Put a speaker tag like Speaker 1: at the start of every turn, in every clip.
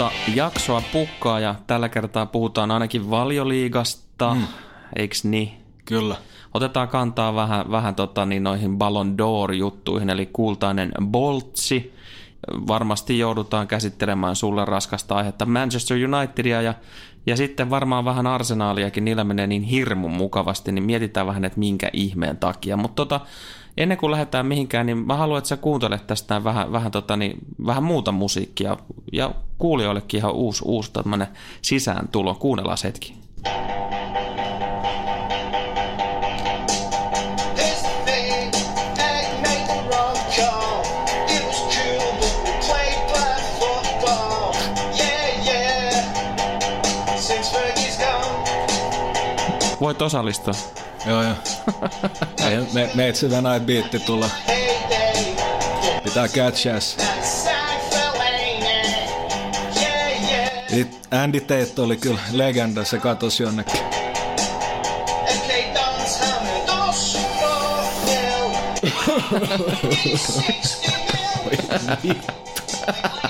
Speaker 1: Uutta jaksoa pukkaa ja tällä kertaa puhutaan ainakin valioliigasta, mm. eiks niin?
Speaker 2: Kyllä.
Speaker 1: Otetaan kantaa vähän, vähän tota, niin noihin Ballon d'Or-juttuihin, eli kultainen boltsi. Varmasti joudutaan käsittelemään sulle raskasta aihetta Manchester Unitedia ja, ja sitten varmaan vähän arsenaaliakin, niillä menee niin hirmu mukavasti, niin mietitään vähän, että minkä ihmeen takia. Mutta tota, ennen kuin lähdetään mihinkään, niin mä haluan, että sä kuuntelet tästä vähän, vähän, tota, niin, vähän muuta musiikkia ja kuulijoillekin ihan uusi, uusi sisääntulo. Kuunnellaan hetki. Voit osallistua.
Speaker 2: Joo, joo. Ei, me, me etsitään näin biitti tulla. Pitää catchas. Andy Tate oli kyllä legenda, se katosi jonnekin.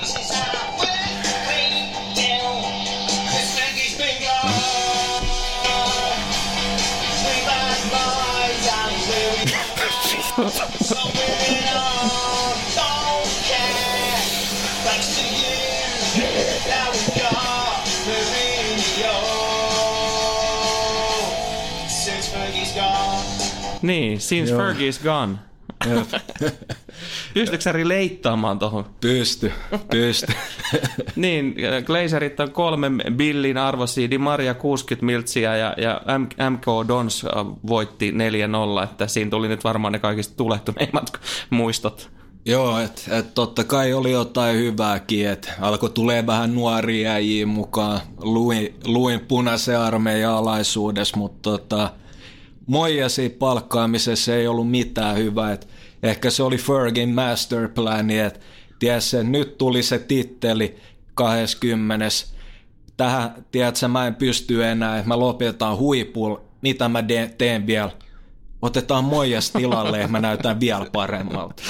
Speaker 1: Niin, since Joo. Fergie's gone. Pystytkö sä releittaamaan tuohon?
Speaker 2: Pysty, pysty.
Speaker 1: niin, Glazerit on kolme billin arvosi, Di Maria 60 miltsiä ja, ja MK Dons äh, voitti 4-0, että siinä tuli nyt varmaan ne kaikista tulehtuneimmat muistot.
Speaker 2: Joo, että et totta kai oli jotain hyvääkin, että alkoi tulee vähän nuoria äijiä mukaan. Luin, luin punaisen armeijan alaisuudessa, mutta tota, Moijasi palkkaamisessa ei ollut mitään hyvää. Et ehkä se oli Fergin masterplani, että tiedätkö, nyt tuli se titteli 20. Tähän, tiedätkö, mä en pysty enää, että mä lopetan huipulla. Mitä mä teen vielä? Otetaan Moijas tilalle ja mä näytän vielä paremmalta.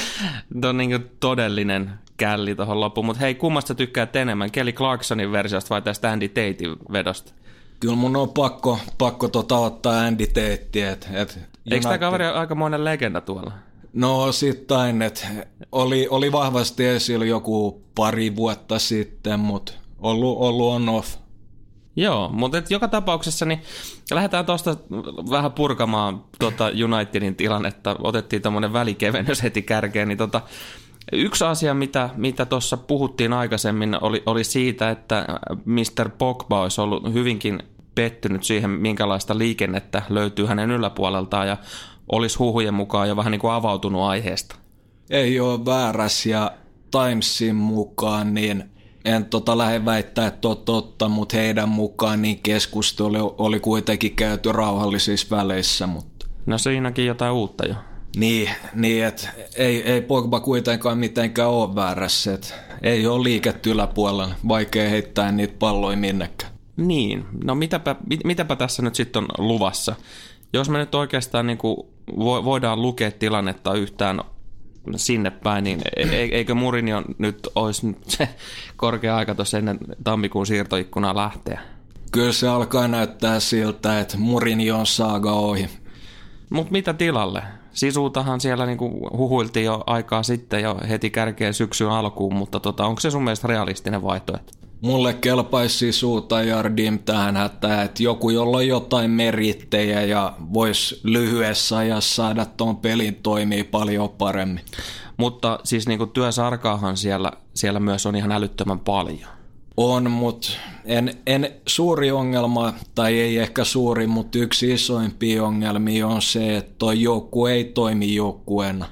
Speaker 1: Tuo on niin todellinen källi tuohon loppuun. Mutta hei, kummasta tykkäät enemmän? Kelly Clarksonin versiosta vai tästä Andy Tatein vedosta?
Speaker 2: kyllä mun on pakko, pakko tota ottaa Andy Tate. Et, et
Speaker 1: Eikö tämä kaveri ole aikamoinen legenda tuolla?
Speaker 2: No sittain, että oli, oli vahvasti esillä joku pari vuotta sitten, mutta ollut, ollut on off.
Speaker 1: Joo, mutta et joka tapauksessa niin lähdetään tuosta vähän purkamaan tuota Unitedin tilannetta. Otettiin tämmöinen välikevennys heti kärkeen, niin tota, Yksi asia, mitä mitä tuossa puhuttiin aikaisemmin, oli, oli siitä, että Mr. Pogba olisi ollut hyvinkin pettynyt siihen, minkälaista liikennettä löytyy hänen yläpuoleltaan ja olisi huhujen mukaan jo vähän niin kuin avautunut aiheesta.
Speaker 2: Ei ole väärässä ja Timesin mukaan niin en tota lähde väittää, että on totta, mutta heidän mukaan niin keskustelu oli kuitenkin käyty rauhallisissa väleissä. Mutta...
Speaker 1: No siinäkin jotain uutta jo.
Speaker 2: Niin, niin että ei, ei Pogba kuitenkaan mitenkään ole väärässä. Et ei ole liiketty yläpuolella, vaikea heittää niitä palloja minnekään.
Speaker 1: Niin, no mitäpä, mit, mitäpä tässä nyt sitten on luvassa? Jos me nyt oikeastaan niin kuin voidaan lukea tilannetta yhtään sinne päin, niin e-, e-, eikö Murinio nyt olisi nyt se korkea aika tuossa ennen tammikuun siirtoikkunaa lähteä?
Speaker 2: Kyllä se alkaa näyttää siltä, että Murinio on saaga ohi.
Speaker 1: Mutta mitä tilalle? Sisuutahan siellä niinku huhuiltiin jo aikaa sitten jo heti kärkeen syksyn alkuun, mutta tota, onko se sun mielestä realistinen vaihtoehto?
Speaker 2: Mulle kelpaisi sisuuta Jardim tähän hätään, että joku, jolla on jotain merittejä ja voisi lyhyessä ajassa saada tuon pelin toimii paljon paremmin.
Speaker 1: Mutta siis niinku työsarkaahan siellä, siellä myös on ihan älyttömän paljon.
Speaker 2: On, mutta en, en, suuri ongelma, tai ei ehkä suuri, mutta yksi isoimpia ongelmia on se, että tuo joukkue ei toimi joukkueena.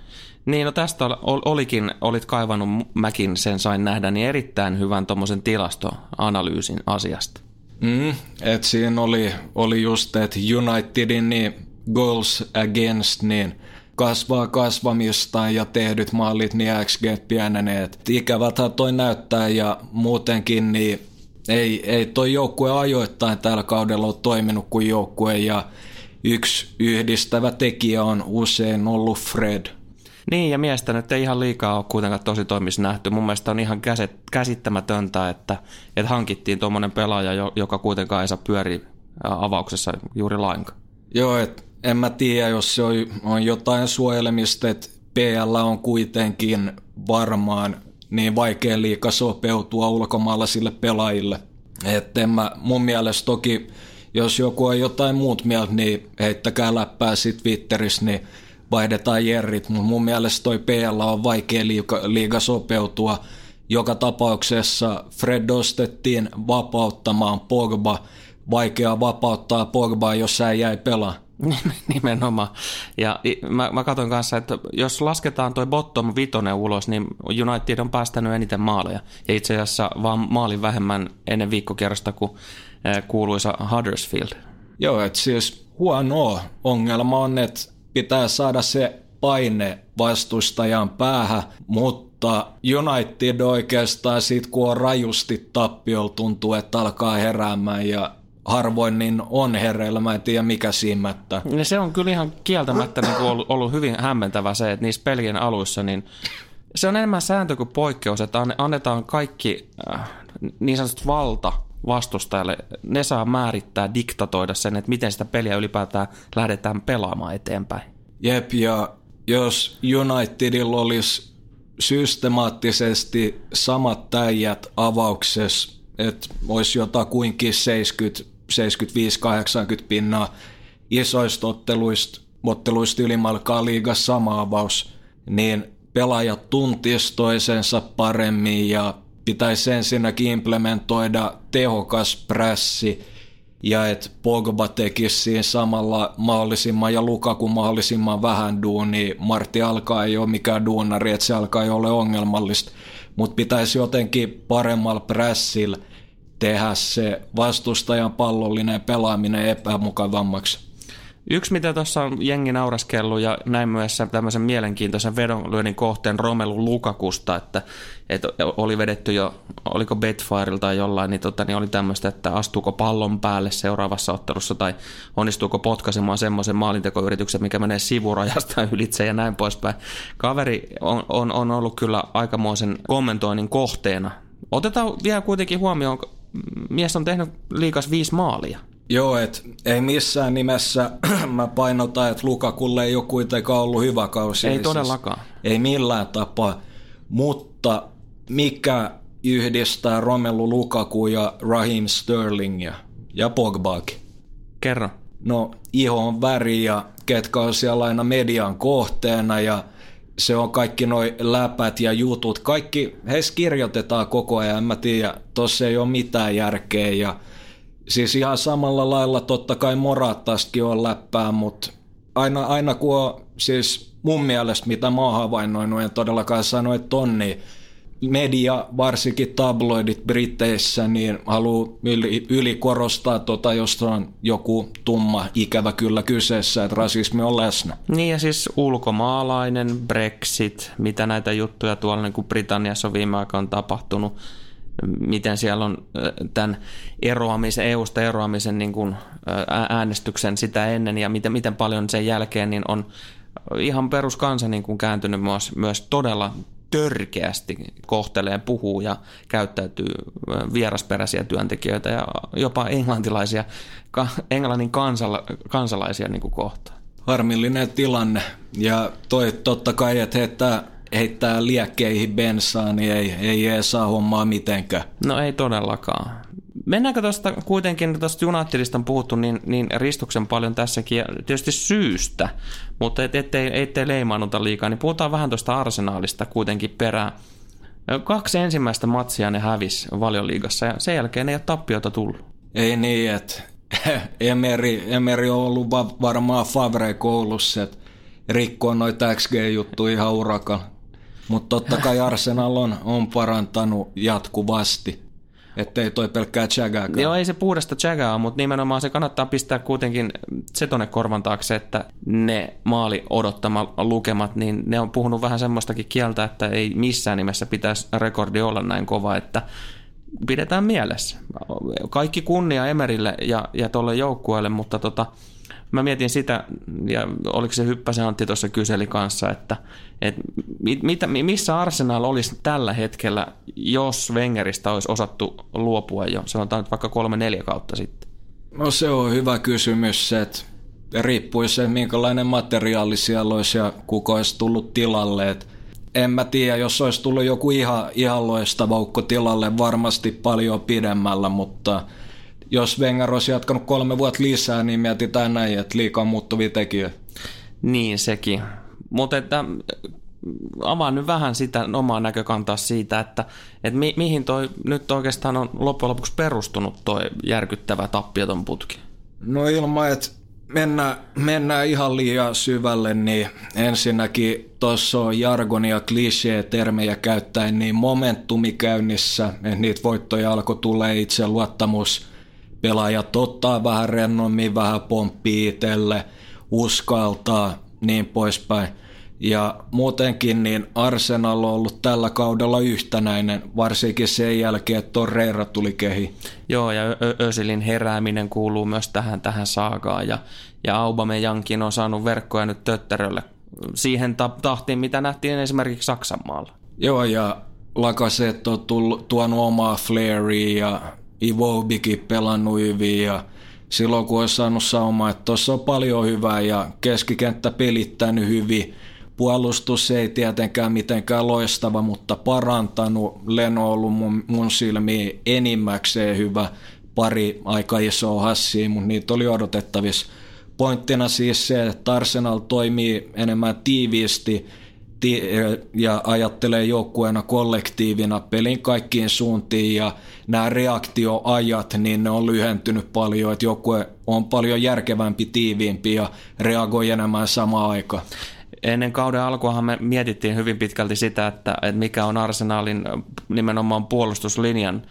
Speaker 1: Niin, no tästä olikin, olit kaivannut, mäkin sen sain nähdä, niin erittäin hyvän tuommoisen tilastoanalyysin asiasta.
Speaker 2: Mm, et siinä oli, oli just, että Unitedin niin goals against, niin kasvaa kasvamistaan ja tehdyt maalit, niin XG pieneneet. Ikäväthän toi näyttää ja muutenkin niin ei, ei toi joukkue ajoittain tällä kaudella ole toiminut kuin joukkue ja yksi yhdistävä tekijä on usein ollut Fred.
Speaker 1: Niin, ja miestä nyt ei ihan liikaa ole kuitenkaan tosi toimis nähty. Mun mielestä on ihan käsittämätöntä, että, että hankittiin tuommoinen pelaaja, joka kuitenkaan ei saa pyöri avauksessa juuri lainkaan.
Speaker 2: Joo, et en mä tiedä, jos se on, on jotain suojelemista, että PL on kuitenkin varmaan niin vaikea liika sopeutua ulkomaalaisille pelaajille. Että mä, mun mielestä toki, jos joku on jotain muut mieltä, niin heittäkää läppää sit Twitterissä, niin vaihdetaan jerrit. Mutta mun mielestä toi PL on vaikea liiga, liiga sopeutua. Joka tapauksessa Fred ostettiin vapauttamaan Pogba. Vaikea vapauttaa Pogbaa, jos sä jäi pelaa.
Speaker 1: Nimenomaan. Ja mä, mä katson kanssa, että jos lasketaan toi bottom vitonen ulos, niin United on päästänyt eniten maaleja. Ja itse asiassa vaan maalin vähemmän ennen viikkokierrosta kuin kuuluisa Huddersfield.
Speaker 2: Joo, että siis huono ongelma on, että pitää saada se paine vastustajan päähän, mutta United oikeastaan sit kun on rajusti tappiolla tuntuu, että alkaa heräämään ja harvoin niin on hereillä, mä en tiedä mikä siimättä.
Speaker 1: Ja se on kyllä ihan kieltämättä niin ollut, ollut hyvin hämmentävä se, että niissä pelien aluissa niin se on enemmän sääntö kuin poikkeus, että annetaan kaikki äh, niin sanotut valta vastustajalle. Ne saa määrittää, diktatoida sen, että miten sitä peliä ylipäätään lähdetään pelaamaan eteenpäin.
Speaker 2: Jep, ja jos Unitedilla olisi systemaattisesti samat täijät avauksessa, että olisi jotakuinkin 70 75-80 pinnaa isoista otteluista, otteluista ylimalkaa liigassa sama avaus, niin pelaajat tuntis toisensa paremmin ja pitäisi ensinnäkin implementoida tehokas pressi ja että Pogba tekisi siinä samalla mahdollisimman ja Lukaku mahdollisimman vähän duuni. Martti alkaa ei ole mikään duunari, että se alkaa jo ole ongelmallista, mutta pitäisi jotenkin paremmalla pressillä tehdä se vastustajan pallollinen pelaaminen epämukavammaksi.
Speaker 1: Yksi, mitä tuossa on jengi nauraskellut ja näin myös tämmöisen mielenkiintoisen vedonlyönnin kohteen Romelu Lukakusta, että, että oli vedetty jo, oliko Betfireilta tai jollain, niin, tota, niin oli tämmöistä, että astuuko pallon päälle seuraavassa ottelussa tai onnistuuko potkaisemaan semmoisen maalintekoyrityksen, mikä menee sivurajasta ylitse ja näin poispäin. Kaveri on, on, on ollut kyllä aikamoisen kommentoinnin kohteena. Otetaan vielä kuitenkin huomioon mies on tehnyt liikas viisi maalia.
Speaker 2: Joo, et ei missään nimessä mä painotan, että Lukakulle ei ole kuitenkaan ollut hyvä kausi.
Speaker 1: Ei siis todellakaan.
Speaker 2: Ei millään tapaa, mutta mikä yhdistää Romelu Lukaku ja Raheem Sterlingia ja Pogbaakin?
Speaker 1: Kerro.
Speaker 2: No ihon väri ja ketkä on siellä aina median kohteena ja – se on kaikki noi läpät ja jutut, kaikki, heissä kirjoitetaan koko ajan, en mä tiedä, tossa ei ole mitään järkeä ja siis ihan samalla lailla totta kai Morattastakin on läppää, mutta aina, aina kun on, siis mun mielestä mitä mä oon havainnoinut, en todellakaan sano, että on, niin media, varsinkin tabloidit Briteissä, niin haluaa yli, yli tota, jos on joku tumma ikävä kyllä kyseessä, että rasismi on läsnä.
Speaker 1: Niin ja siis ulkomaalainen, Brexit, mitä näitä juttuja tuolla niin kuin Britanniassa on viime aikoina tapahtunut, miten siellä on tämän eroamisen, EU-sta eroamisen niin kuin äänestyksen sitä ennen ja miten, miten paljon sen jälkeen niin on ihan peruskansa niin kuin kääntynyt myös, myös todella törkeästi kohtelee, puhuu ja käyttäytyy vierasperäisiä työntekijöitä ja jopa englantilaisia, englannin kansala, kansalaisia niin kuin kohtaan.
Speaker 2: Harmillinen tilanne ja toi totta kai, että heittää, heittää liekkeihin bensaa, niin ei, ei, ei saa hommaa mitenkään.
Speaker 1: No ei todellakaan. Mennäänkö tuosta kuitenkin, tuosta Unitedista on puhuttu niin, niin ristuksen paljon tässäkin, ja tietysti syystä, mutta et, ettei, ettei leimaannuta liikaa, niin puhutaan vähän tuosta arsenaalista kuitenkin perään. Kaksi ensimmäistä matsia ne hävis valioliigassa, ja sen jälkeen ei ole tappiota tullut.
Speaker 2: Ei niin, että Emeri, Emeri on ollut varmaan Favre koulussa, että rikkoa noita XG-juttuja ihan urakalla. Mutta totta kai Arsenal on, on parantanut jatkuvasti. Ettei toi pelkkää chagaakaan.
Speaker 1: Joo, ei se puhdasta chagaa, mutta nimenomaan se kannattaa pistää kuitenkin se tonne korvan taakse, että ne maali odottama lukemat, niin ne on puhunut vähän semmoistakin kieltä, että ei missään nimessä pitäisi rekordi olla näin kova, että pidetään mielessä. Kaikki kunnia Emerille ja, ja tuolle joukkueelle, mutta tota, mä mietin sitä, ja oliko se Hyppäsen Antti tuossa kyseli kanssa, että, että mit, missä Arsenal olisi tällä hetkellä, jos Wengeristä olisi osattu luopua jo, sanotaan nyt vaikka kolme-neljä kautta sitten?
Speaker 2: No se on hyvä kysymys, että riippuu se, minkälainen materiaali siellä olisi ja kuka olisi tullut tilalle, että en mä tiedä, jos olisi tullut joku ihan, ihan loistava tilalle, varmasti paljon pidemmällä, mutta jos Wenger olisi jatkanut kolme vuotta lisää, niin mietitään näin, että liikaa muuttuvia tekijöitä.
Speaker 1: Niin sekin. Mutta että avaan nyt vähän sitä omaa näkökantaa siitä, että, että mi, mihin toi nyt oikeastaan on loppujen lopuksi perustunut toi järkyttävä tappioton putki?
Speaker 2: No ilman, että mennään, mennään ihan liian syvälle, niin ensinnäkin tuossa on jargonia, klisee-termejä käyttäen, niin momentumi käynnissä, että niitä voittoja alkoi tulee itse luottamus, pelaajat ottaa vähän rennommin, vähän pomppii itselle, uskaltaa, niin poispäin. Ja muutenkin niin Arsenal on ollut tällä kaudella yhtenäinen, varsinkin sen jälkeen, että Torreira tuli kehi.
Speaker 1: Joo, ja Ösilin herääminen kuuluu myös tähän, tähän saagaan, ja, ja Aubameyankin on saanut verkkoja nyt töttärölle siihen tahtiin, mitä nähtiin esimerkiksi Saksan maalla.
Speaker 2: Joo, ja Lakaset on tullut, tuonut omaa flairia ja Ivobikin pelannut hyvin ja silloin kun olisi saanut saumaa, että tuossa on paljon hyvää ja keskikenttä pelittänyt hyvin. Puolustus ei tietenkään mitenkään loistava, mutta parantanut. Leno on ollut mun, mun silmiin enimmäkseen hyvä. Pari aika isoa hassia, mutta niitä oli odotettavissa. Pointtina siis se, että Arsenal toimii enemmän tiiviisti ja ajattelee joukkueena kollektiivina pelin kaikkiin suuntiin ja nämä reaktioajat, niin ne on lyhentynyt paljon, että joukkue on paljon järkevämpi, tiiviimpi ja reagoi enemmän samaan aikaan.
Speaker 1: Ennen kauden alkuahan me mietittiin hyvin pitkälti sitä, että, että mikä on Arsenalin nimenomaan puolustuslinjan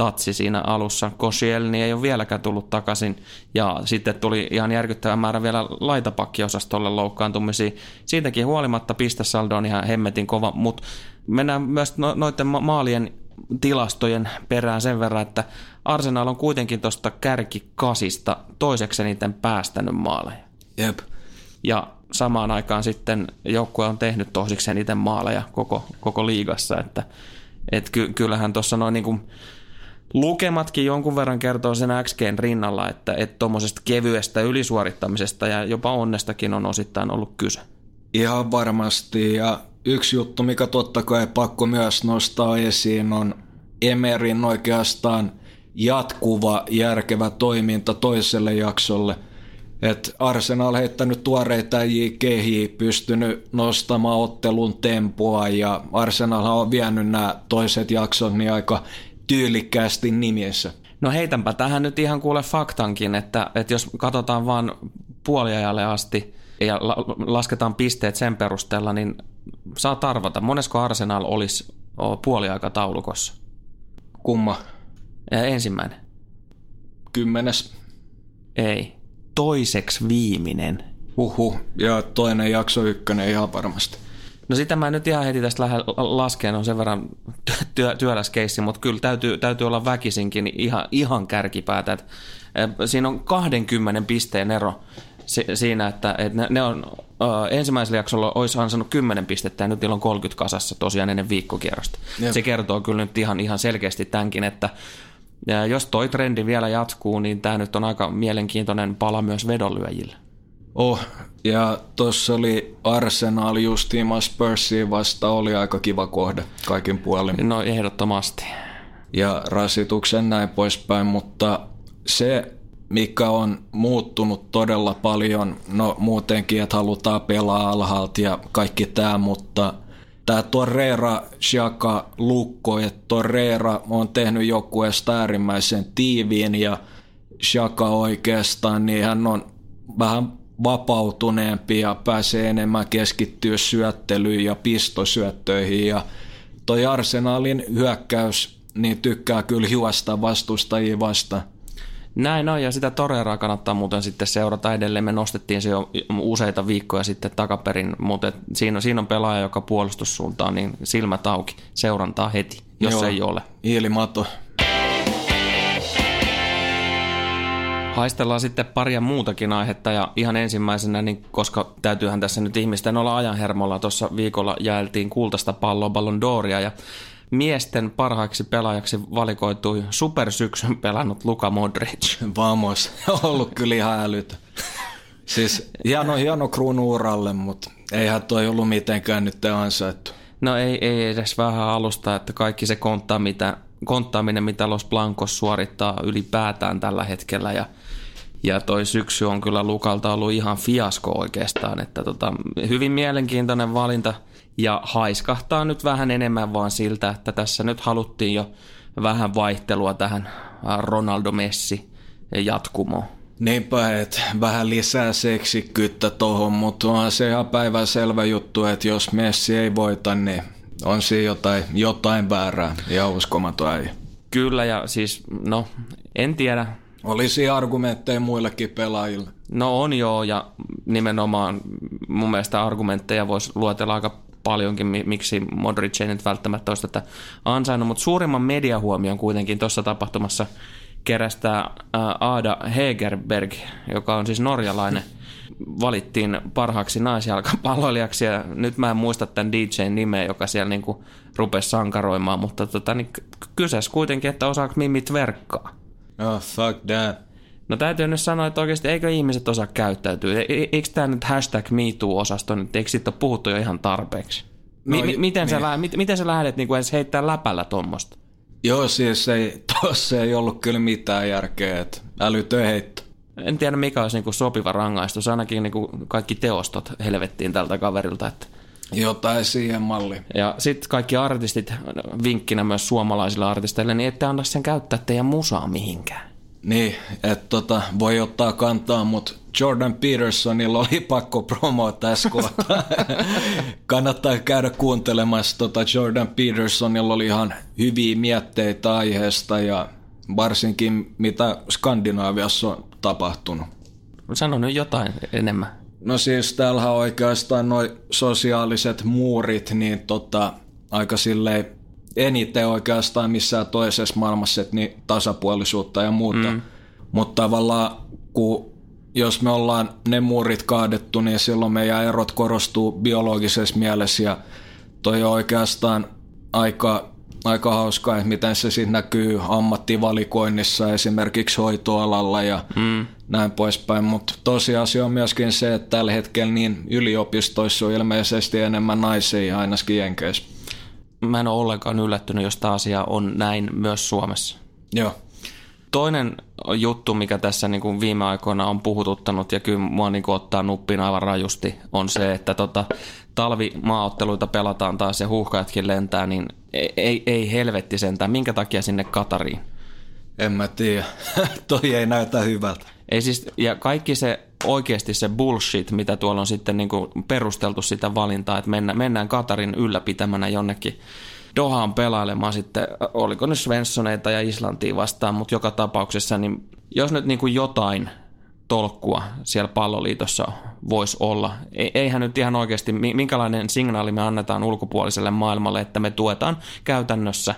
Speaker 1: tatsi siinä alussa. Koscielny ei ole vieläkään tullut takaisin ja sitten tuli ihan järkyttävä määrä vielä laitapakkiosastolle loukkaantumisia. Siitäkin huolimatta pistesaldo on ihan hemmetin kova, mutta mennään myös no, noiden maalien tilastojen perään sen verran, että Arsenal on kuitenkin tuosta kärkikasista toiseksi eniten päästänyt maaleja.
Speaker 2: Jep.
Speaker 1: Ja samaan aikaan sitten joukkue on tehnyt toiseksi eniten maaleja koko, koko liigassa, että et ky, kyllähän tuossa noin niin kuin lukematkin jonkun verran kertoo sen XGn rinnalla, että tuommoisesta kevyestä ylisuorittamisesta ja jopa onnestakin on osittain ollut kyse.
Speaker 2: Ihan varmasti ja yksi juttu, mikä totta kai pakko myös nostaa esiin on Emerin oikeastaan jatkuva järkevä toiminta toiselle jaksolle. Et Arsenal heittänyt tuoreita kehiä, pystynyt nostamaan ottelun tempoa ja Arsenal on vienyt nämä toiset jaksot niin aika tyylikkäästi nimiessä.
Speaker 1: No heitänpä tähän nyt ihan kuule faktankin, että, että jos katsotaan vaan puoliajalle asti ja la- lasketaan pisteet sen perusteella, niin saa arvata, monesko Arsenal olisi puoliaikataulukossa?
Speaker 2: Kumma?
Speaker 1: Ja ensimmäinen.
Speaker 2: Kymmenes.
Speaker 1: Ei. Toiseksi viimeinen.
Speaker 2: Huhu. Ja toinen jakso ykkönen ihan varmasti.
Speaker 1: No sitä mä nyt ihan heti tästä lähden laskemaan, on sen verran työ, työläs keissi, mutta kyllä täytyy, täytyy olla väkisinkin ihan, ihan kärkipäätä. Et, siinä on 20 pisteen ero siinä, että, että ne, ne on uh, ensimmäisellä jaksolla olisi saanut 10 pistettä ja nyt niillä on 30 kasassa tosiaan ennen viikkokierrosta. Jep. Se kertoo kyllä nyt ihan, ihan selkeästi tämänkin, että ja jos toi trendi vielä jatkuu, niin tämä nyt on aika mielenkiintoinen pala myös vedonlyöjille.
Speaker 2: Oh, ja tuossa oli Arsenal justiin Spursiin vasta, oli aika kiva kohde kaikin puolin.
Speaker 1: No ehdottomasti.
Speaker 2: Ja rasituksen näin poispäin, mutta se mikä on muuttunut todella paljon, no muutenkin, että halutaan pelaa alhaalta ja kaikki tämä, mutta tämä Torreira, Shaka, Lukko, että Torreira on tehnyt joukkueesta äärimmäisen tiiviin ja Shaka oikeastaan, niin hän on vähän vapautuneempi ja pääsee enemmän keskittyä syöttelyyn ja pistosyöttöihin ja toi Arsenalin hyökkäys niin tykkää kyllä juosta vastustajia vastaan.
Speaker 1: Näin on, ja sitä Toreraa kannattaa muuten sitten seurata edelleen. Me nostettiin se jo useita viikkoja sitten takaperin, mutta siinä, siinä on pelaaja, joka puolustussuuntaan, niin silmät auki, seurantaa heti, jos Joo, ei ole.
Speaker 2: Ilmato.
Speaker 1: Haistellaan sitten paria muutakin aihetta ja ihan ensimmäisenä, niin koska täytyyhän tässä nyt ihmisten olla ajanhermolla, tuossa viikolla jaeltiin kultaista palloa Ballon d'Oria ja miesten parhaaksi pelaajaksi valikoitui supersyksyn pelannut Luka Modric.
Speaker 2: Vamos, ollut kyllä ihan älytä. Siis hieno, hieno kruunu uralle, mutta eihän toi ollut mitenkään nyt ansaittu.
Speaker 1: No ei, ei edes vähän alusta, että kaikki se konttaa, mitä, konttaaminen, mitä Los Blancos suorittaa ylipäätään tällä hetkellä ja ja toi syksy on kyllä Lukalta ollut ihan fiasko oikeastaan, että tota, hyvin mielenkiintoinen valinta – ja haiskahtaa nyt vähän enemmän vaan siltä, että tässä nyt haluttiin jo vähän vaihtelua tähän Ronaldo Messi jatkumoon.
Speaker 2: Niinpä, että vähän lisää seksikkyyttä tohon, mutta on se ihan päivänselvä juttu, että jos Messi ei voita, niin on siinä jotain, jotain väärää ja uskomaton äijä.
Speaker 1: Kyllä ja siis, no en tiedä.
Speaker 2: Olisi argumentteja muillekin pelaajille.
Speaker 1: No on joo ja nimenomaan mun mielestä argumentteja voisi luotella aika paljonkin, miksi Modric ei nyt välttämättä olisi tätä ansainnut, mutta suurimman mediahuomion kuitenkin tuossa tapahtumassa kerästää Aada Hegerberg, joka on siis norjalainen, valittiin parhaaksi naisjalkapalloilijaksi ja nyt mä en muista tämän DJn nimeä, joka siellä niinku rupesi sankaroimaan, mutta tota, niin kyseessä kuitenkin, että osaako mimit verkkaa.
Speaker 2: Oh, fuck that.
Speaker 1: No täytyy nyt sanoa, että oikeasti eikö ihmiset osaa käyttäytyä? E-, e- eikö tämä nyt hashtag MeToo-osasto nyt, eikö siitä ole puhuttu jo ihan tarpeeksi? No, mi- miten, niin. sä lä- mit- miten sä lähdet niinku edes heittää läpällä tuommoista?
Speaker 2: Joo, siis ei, tossa ei ollut kyllä mitään järkeä, että älytön heitto.
Speaker 1: En tiedä mikä olisi niinku sopiva rangaistus, ainakin niinku kaikki teostot helvettiin tältä kaverilta. Että
Speaker 2: jotain siihen malliin.
Speaker 1: Ja sitten kaikki artistit, vinkkinä myös suomalaisille artisteille, niin ette anna sen käyttää teidän musaa mihinkään.
Speaker 2: Niin, että tota, voi ottaa kantaa, mutta Jordan Petersonilla oli pakko promoa tässä kohtaa. Kannattaa käydä kuuntelemassa. Tota Jordan Petersonilla oli ihan hyviä mietteitä aiheesta ja varsinkin mitä Skandinaaviassa on tapahtunut.
Speaker 1: Sano nyt jotain enemmän.
Speaker 2: No siis täällä oikeastaan noin sosiaaliset muurit, niin tota, aika silleen eniten oikeastaan missään toisessa maailmassa, että niin tasapuolisuutta ja muuta. Mm. Mutta tavallaan kun jos me ollaan ne muurit kaadettu, niin silloin meidän erot korostuu biologisessa mielessä ja toi on oikeastaan aika, aika hauskaa, että miten se sitten näkyy ammattivalikoinnissa esimerkiksi hoitoalalla ja mm. näin poispäin. Mutta tosiasia on myöskin se, että tällä hetkellä niin yliopistoissa on ilmeisesti enemmän naisia ainakin Jenkeissä
Speaker 1: mä en ole ollenkaan yllättynyt, jos tämä asia on näin myös Suomessa.
Speaker 2: Joo.
Speaker 1: Toinen juttu, mikä tässä niin kuin viime aikoina on puhututtanut ja kyllä mua niin kuin ottaa nuppiin aivan rajusti, on se, että tota, talvimaaotteluita pelataan taas ja huuhkajatkin lentää, niin ei, ei, ei helvetti sentään. Minkä takia sinne Katariin?
Speaker 2: En mä tiedä. Toi ei näytä hyvältä.
Speaker 1: Ei siis, ja kaikki se oikeasti se bullshit, mitä tuolla on sitten niin kuin perusteltu sitä valintaa, että mennään, mennään Katarin ylläpitämänä jonnekin Dohaan pelailemaan sitten, oliko nyt Svenssoneita ja Islantia vastaan, mutta joka tapauksessa, niin jos nyt niin kuin jotain tolkkua siellä palloliitossa voisi olla. E-, eihän nyt ihan oikeasti, minkälainen signaali me annetaan ulkopuoliselle maailmalle, että me tuetaan käytännössä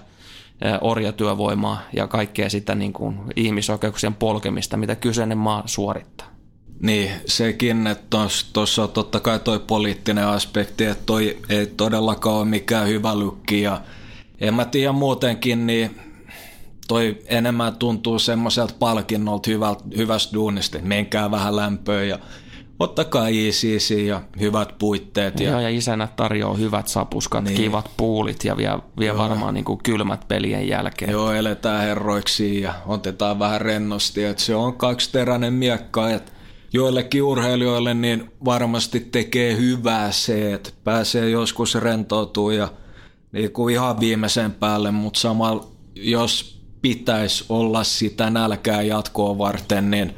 Speaker 1: orjatyövoimaa ja kaikkea sitä niin kuin ihmisoikeuksien polkemista, mitä kyseinen maa suorittaa.
Speaker 2: Niin, sekin, että tuossa on totta kai toi poliittinen aspekti, että toi ei todellakaan ole mikään hyvä lykki ja en mä tiedä muutenkin, niin toi enemmän tuntuu semmoiselta palkinnolta hyvältä, hyvästä duunista, että menkää vähän lämpöä ja ottakaa easy ja hyvät puitteet.
Speaker 1: Ja, Joo, ja isänä tarjoaa hyvät sapuskat, niin. kivat puulit ja vie, vie varmaan niin kuin kylmät pelien jälkeen.
Speaker 2: Joo, eletään herroiksi ja otetaan vähän rennosti, että se on kaksiteräinen miekka, että joillekin urheilijoille niin varmasti tekee hyvää se, että pääsee joskus rentoutuu ja niin kuin ihan viimeisen päälle, mutta samalla jos pitäisi olla sitä nälkää jatkoa varten, niin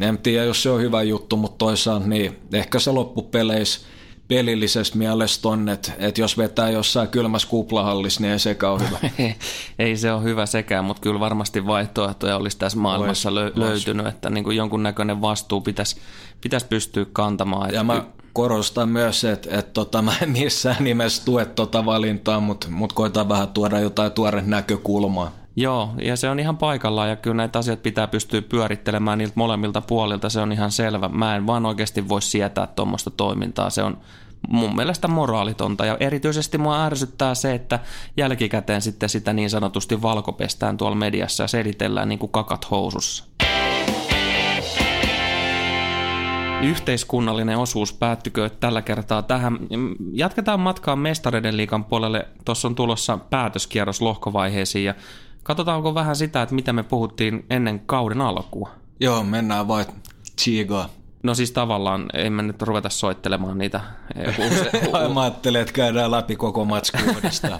Speaker 2: En tiedä, jos se on hyvä juttu, mutta toisaalta niin ehkä se loppupeleissä pelillisessä mielessä on, että, että jos vetää jossain kylmässä kuplahallissa, niin ei sekään ole hyvä.
Speaker 1: ei se ole hyvä sekään, mutta kyllä varmasti vaihtoehtoja olisi tässä maailmassa lö- löytynyt, että niin kuin jonkunnäköinen vastuu pitäisi, pitäisi pystyä kantamaan.
Speaker 2: Ja mä korostan myös, että, että tota, mä en missään nimessä tue tuota valintaa, mutta, mutta koitan vähän tuoda jotain tuore näkökulmaa.
Speaker 1: Joo, ja se on ihan paikallaan ja kyllä näitä asioita pitää pystyä pyörittelemään niiltä molemmilta puolilta, se on ihan selvä. Mä en vaan oikeasti voi sietää tuommoista toimintaa, se on mun mielestä moraalitonta ja erityisesti mua ärsyttää se, että jälkikäteen sitten sitä niin sanotusti valkopestään tuolla mediassa ja selitellään niin kuin kakat housussa. Yhteiskunnallinen osuus päättykö tällä kertaa tähän. Jatketaan matkaa mestareiden liikan puolelle. Tuossa on tulossa päätöskierros lohkovaiheisiin ja katsotaanko vähän sitä, että mitä me puhuttiin ennen kauden alkua.
Speaker 2: Joo, mennään vain Chigaa.
Speaker 1: No siis tavallaan, ei me nyt ruveta soittelemaan niitä.
Speaker 2: Mä ajattelin, että käydään läpi koko matsku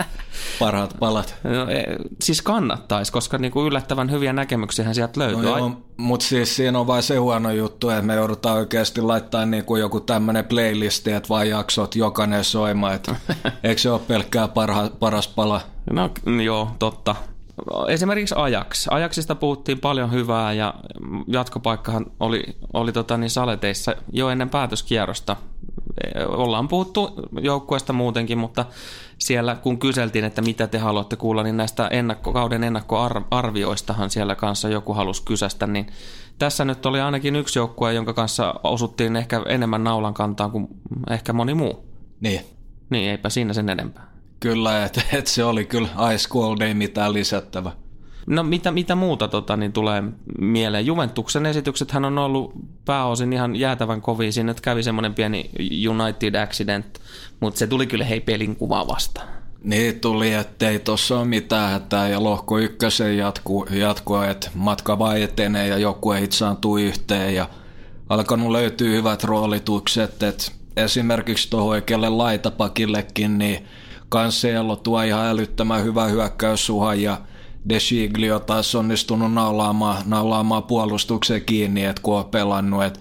Speaker 2: parhaat palat.
Speaker 1: No, e, siis kannattaisi, koska niinku yllättävän hyviä näkemyksiä sieltä löytyy.
Speaker 2: No joo, mutta siis siinä on vain se huono juttu, että me joudutaan oikeasti laittaa niinku joku tämmöinen playlisti, että vain jaksot jokainen soima. Et, eikö se ole pelkkää parha, paras pala?
Speaker 1: No joo, totta esimerkiksi Ajax. Ajaxista puhuttiin paljon hyvää ja jatkopaikkahan oli, oli tota niin saleteissa jo ennen päätöskierrosta. Ollaan puhuttu joukkueesta muutenkin, mutta siellä kun kyseltiin, että mitä te haluatte kuulla, niin näistä ennakko, kauden ennakkoarvioistahan siellä kanssa joku halusi kysästä, niin tässä nyt oli ainakin yksi joukkue, jonka kanssa osuttiin ehkä enemmän naulan kantaan kuin ehkä moni muu.
Speaker 2: Niin.
Speaker 1: Niin, eipä siinä sen enempää.
Speaker 2: Kyllä, että et se oli kyllä Ice Cold, ei mitään lisättävä.
Speaker 1: No mitä, mitä muuta tota, niin tulee mieleen? Juventuksen esityksethän on ollut pääosin ihan jäätävän kovia. Siinä kävi semmoinen pieni United accident, mutta se tuli kyllä hei pelin kuva vastaan.
Speaker 2: Niin tuli, ettei tuossa ole mitään hätää ja lohko ykkösen jatku, jatkua, että matka vaan etenee ja joku ei saantuu yhteen ja alkanut löytyä hyvät roolitukset, että esimerkiksi tuohon oikealle laitapakillekin, niin Cancelo tuo ihan älyttömän hyvä hyökkäyssuha ja De Siglio taas onnistunut naulaamaan, naulaamaan puolustuksen kiinni, että kun on pelannut. Et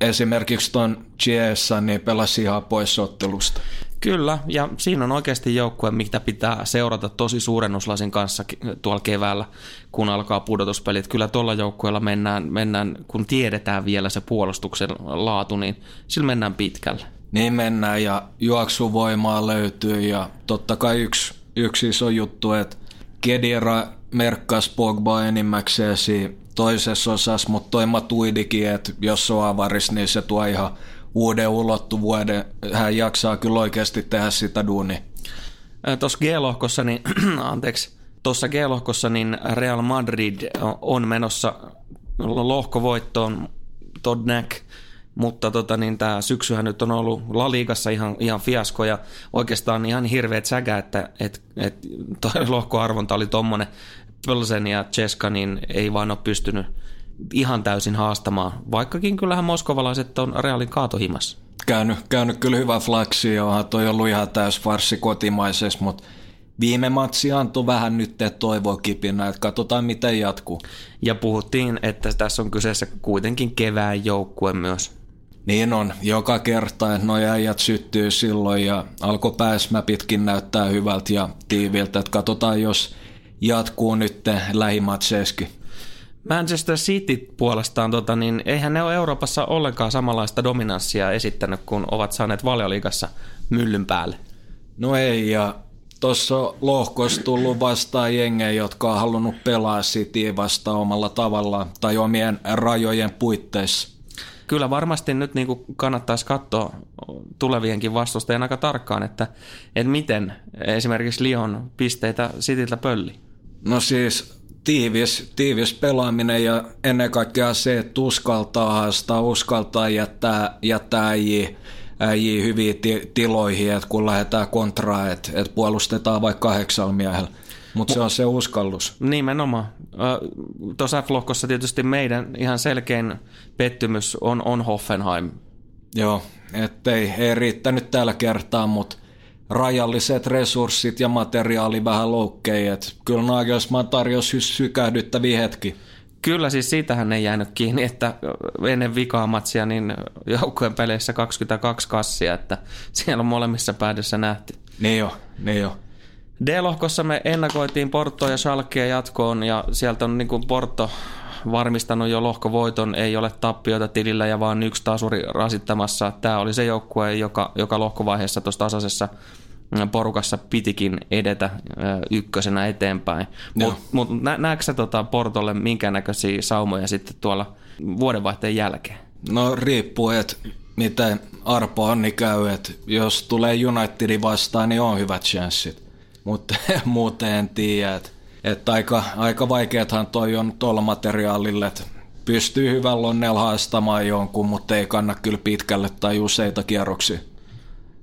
Speaker 2: esimerkiksi tuon Chiesa niin pelasi ihan pois ottelusta.
Speaker 1: Kyllä, ja siinä on oikeasti joukkue, mitä pitää seurata tosi suurennuslasin kanssa tuolla keväällä, kun alkaa pudotuspelit. Kyllä tuolla joukkueella mennään, mennään, kun tiedetään vielä se puolustuksen laatu, niin sillä mennään pitkälle.
Speaker 2: Niin mennään ja juoksuvoimaa löytyy ja totta kai yksi, yksi iso juttu, että Kedira merkkasi Pogba enimmäkseen toisessa osassa, mutta toi Matuidikin, että jos on avaris, niin se tuo ihan uuden ulottuvuuden. Hän jaksaa kyllä oikeasti tehdä sitä duunia.
Speaker 1: Tuossa G-lohkossa, niin, anteeksi, tuossa G-lohkossa niin Real Madrid on menossa lohkovoittoon Todnak mutta tota, niin tämä syksyhän nyt on ollut La Ligassa ihan, ihan fiasko ja oikeastaan ihan hirveät säkä, että et, et, lohkoarvonta oli tuommoinen Pölsen ja Ceska, niin ei vaan ole pystynyt ihan täysin haastamaan, vaikkakin kyllähän moskovalaiset on Realin kaatohimassa.
Speaker 2: Käynyt, käynyt kyllä hyvä flaksi onhan toi ollut ihan täys farsi kotimaisessa, mutta viime matsi antoi vähän nyt toivoa kipinä, että katsotaan miten jatkuu.
Speaker 1: Ja puhuttiin, että tässä on kyseessä kuitenkin kevään joukkue myös.
Speaker 2: Niin on, joka kerta, että nuo äijät syttyy silloin ja alkoi pääsmäpitkin näyttää hyvältä ja tiiviltä, että katsotaan jos jatkuu nyt lähimatseeskin.
Speaker 1: Manchester City puolestaan, tota, niin eihän ne ole Euroopassa ollenkaan samanlaista dominanssia esittänyt, kun ovat saaneet valioliigassa myllyn päälle.
Speaker 2: No ei, ja tuossa lohkossa tullut vastaan jengejä, jotka on halunnut pelaa Cityä vastaan omalla tavallaan tai omien rajojen puitteissa
Speaker 1: kyllä varmasti nyt niin kuin kannattaisi katsoa tulevienkin vastustajien aika tarkkaan, että, että miten esimerkiksi Lion pisteitä Sitiltä pölli.
Speaker 2: No siis tiivis, tiivis pelaaminen ja ennen kaikkea se, että uskaltaa haastaa, uskaltaa jättää, jättää äijiä, äijiä hyviin tiloihin, että kun lähdetään kontraa, että, että puolustetaan vaikka kahdeksalla miehellä. Mutta se on se uskallus.
Speaker 1: Nimenomaan. Tuossa F-lohkossa tietysti meidän ihan selkein pettymys on, on Hoffenheim.
Speaker 2: Joo, ettei ei riittänyt tällä kertaa, mutta rajalliset resurssit ja materiaali vähän loukkei. Kyllä Nagelsmann tarjosi sykähdyttäviä hetki.
Speaker 1: Kyllä siis siitähän ei jäänyt kiinni, että ennen vikaa matsia niin joukkueen peleissä 22 kassia, että siellä on molemmissa päädyssä nähty.
Speaker 2: Ne jo, ne jo.
Speaker 1: D-lohkossa me ennakoitiin Porto ja Schalkea jatkoon ja sieltä on niin kuin Porto varmistanut jo lohkovoiton, ei ole tappioita tilillä ja vaan yksi tasuri rasittamassa. Tämä oli se joukkue, joka, joka lohkovaiheessa tuossa tasaisessa porukassa pitikin edetä ykkösenä eteenpäin. Mutta mut, näetkö sä tota Portolle minkäännäköisiä saumoja sitten tuolla vuodenvaihteen jälkeen?
Speaker 2: No riippuu, että miten Arpo Anni käy, että jos tulee Unitedin vastaan, niin on hyvät chanssit. Mutta muuten en tiedä, että että aika, aika vaikeathan toi on tuolla materiaalille, että pystyy hyvällä lonnella haastamaan jonkun, mutta ei kanna kyllä pitkälle tai useita kierroksia.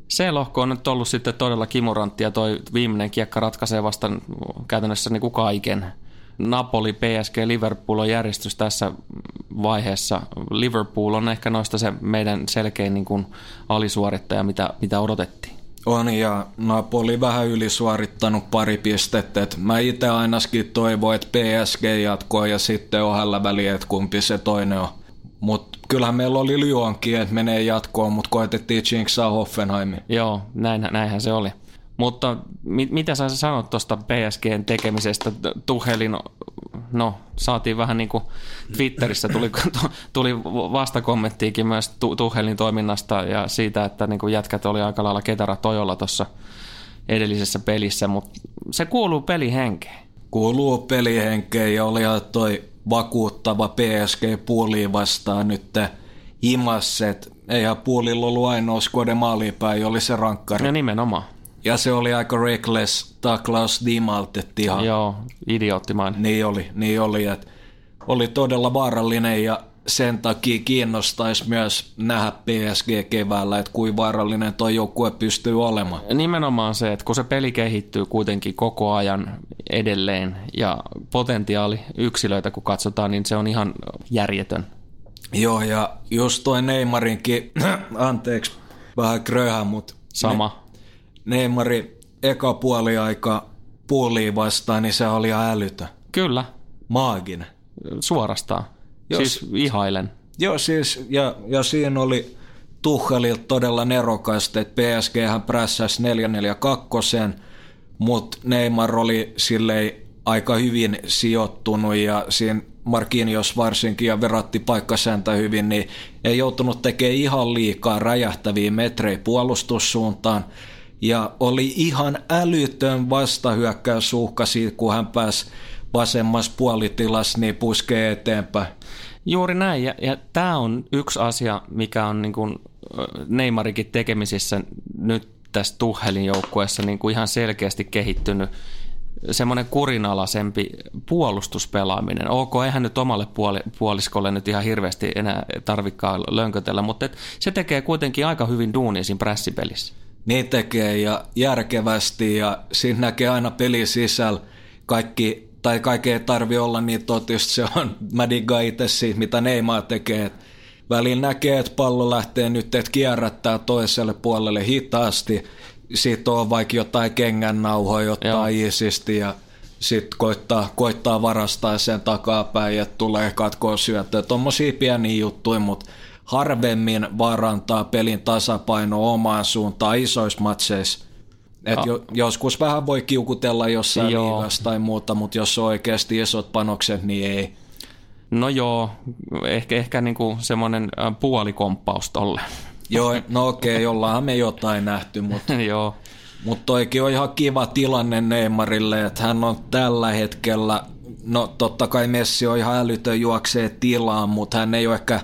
Speaker 1: Se lohko on nyt ollut sitten todella kimurantti ja toi viimeinen kiekka ratkaisee vasta käytännössä niin kuin kaiken. Napoli, PSG, Liverpool on järjestys tässä vaiheessa. Liverpool on ehkä noista se meidän selkein niin kuin alisuorittaja, mitä, mitä odotettiin.
Speaker 2: On ja Napoli vähän ylisuorittanut pari pistettä. Et mä itse ainakin toivon, että PSG jatkoi ja sitten ohella väliä, että kumpi se toinen on. Mutta kyllähän meillä oli Lyonkin, että menee jatkoon, mutta koetettiin Jinksaa Hoffenheimin.
Speaker 1: Joo, näin, näinhän se oli. Mutta mit, mitä sä sanot tuosta PSGn tekemisestä? Tuhelin, no saatiin vähän niin kuin Twitterissä tuli, tuli vastakommenttiikin myös Tuhelin toiminnasta ja siitä, että niin kuin jätkät oli aika lailla ketara tojolla tuossa edellisessä pelissä, mutta se kuuluu pelihenkeen.
Speaker 2: Kuuluu pelihenkeen ja oli toi vakuuttava PSG puoliin vastaan nyt himasset. Eihän puolilla ollut ainoa skode maalipäin, oli se rankkari.
Speaker 1: Ja nimenomaan.
Speaker 2: Ja se oli aika reckless taklaus Dimaltetti ihan.
Speaker 1: Joo, idioottimainen.
Speaker 2: Niin oli, niin oli. Että oli todella vaarallinen ja sen takia kiinnostaisi myös nähdä PSG keväällä, että kuin vaarallinen tuo joukkue pystyy olemaan.
Speaker 1: Nimenomaan se, että kun se peli kehittyy kuitenkin koko ajan edelleen ja potentiaali yksilöitä kun katsotaan, niin se on ihan järjetön.
Speaker 2: Joo, ja just toi Neymarinkin, anteeksi, vähän kröhä, mutta...
Speaker 1: Sama.
Speaker 2: Neymari eka puoli aika puoliin vastaan, niin se oli ihan älytö.
Speaker 1: Kyllä.
Speaker 2: Maaginen.
Speaker 1: Suorastaan. Jos, siis ihailen.
Speaker 2: Joo, siis, ja, ja siinä oli Tuchelilta todella nerokasta, että PSG hän prässäsi 442, mutta Neymar oli silleen aika hyvin sijoittunut ja siinä Marquinhos varsinkin ja veratti paikkasäntä hyvin, niin ei joutunut tekemään ihan liikaa räjähtäviä metrejä puolustussuuntaan ja oli ihan älytön vastahyökkäysuhka siitä, kun hän pääsi vasemmassa puolitilassa, niin puskee eteenpäin.
Speaker 1: Juuri näin, ja, ja tämä on yksi asia, mikä on niin kuin Neymarikin tekemisissä nyt tässä Tuhelin joukkueessa niin kuin ihan selkeästi kehittynyt semmoinen kurinalaisempi puolustuspelaaminen. Ok, eihän nyt omalle puoli, puoliskolle nyt ihan hirveästi enää tarvikaan lönkötellä, mutta et se tekee kuitenkin aika hyvin duunia siinä pressipelissä.
Speaker 2: Niin tekee ja järkevästi ja siinä näkee aina peli sisällä. Kaikki, tai kaikki ei tarvi olla niin totista, se on, mä itse siitä, mitä Neymar tekee, välillä näkee, että pallo lähtee nyt, että kierrättää toiselle puolelle hitaasti, siitä on vaikka jotain kengännauhoja, jotain isisti ja sitten koittaa, koittaa varastaa sen takapäin, että tulee katkoa syöttöä. Tuommoisia pieniä juttuja, mutta harvemmin varantaa pelin tasapaino omaan suuntaan isoissa matseissa. Et jo, joskus vähän voi kiukutella jossain joo. liigassa tai muuta, mutta jos on oikeasti isot panokset, niin ei.
Speaker 1: No joo, ehkä, ehkä niinku semmoinen puolikomppaus tolle.
Speaker 2: Joo, no okei, okay, ollaanhan me jotain nähty, mutta
Speaker 1: joo.
Speaker 2: Mutta toikin on ihan kiva tilanne Neymarille, että hän on tällä hetkellä, no totta kai Messi on ihan älytön juoksee tilaan, mutta hän ei ole ehkä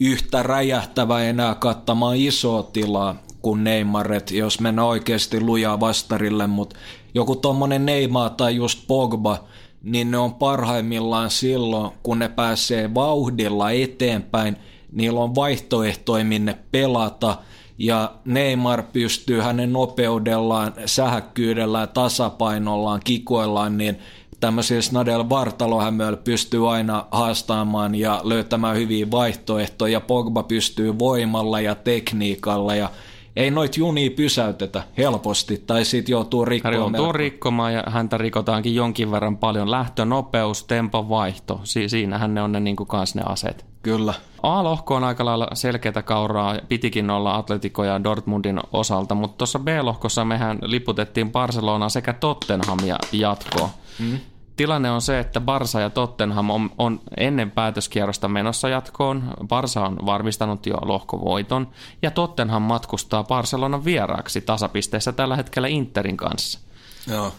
Speaker 2: yhtä räjähtävä enää kattamaan isoa tilaa kuin Neymar, että jos mennään oikeasti lujaa vastarille, mutta joku tommonen Neymar tai just Pogba, niin ne on parhaimmillaan silloin, kun ne pääsee vauhdilla eteenpäin, niillä on vaihtoehtoja minne pelata, ja Neymar pystyy hänen nopeudellaan, sähäkkyydellään, tasapainollaan, kikoillaan, niin tämmöisillä Snadel vartalohämöillä pystyy aina haastamaan ja löytämään hyviä vaihtoehtoja. Pogba pystyy voimalla ja tekniikalla ja ei noit junia pysäytetä helposti, tai sitten joutuu rikkomaan.
Speaker 1: Hän joutuu rikkomaan ja häntä rikotaankin jonkin verran paljon. Lähtönopeus, tempon vaihto, si- siinähän ne on ne, niin kuin kans ne aseet.
Speaker 2: Kyllä.
Speaker 1: A-lohko on aika lailla selkeätä kauraa, pitikin olla Atletico ja Dortmundin osalta, mutta tuossa B-lohkossa mehän liputettiin Barcelona sekä Tottenhamia jatkoon. Mm. Tilanne on se, että Barsa ja Tottenham on, on ennen päätöskierrosta menossa jatkoon. Barsa on varmistanut jo lohkovoiton ja Tottenham matkustaa Barcelonan vieraaksi tasapisteessä tällä hetkellä Interin kanssa.
Speaker 2: Joo.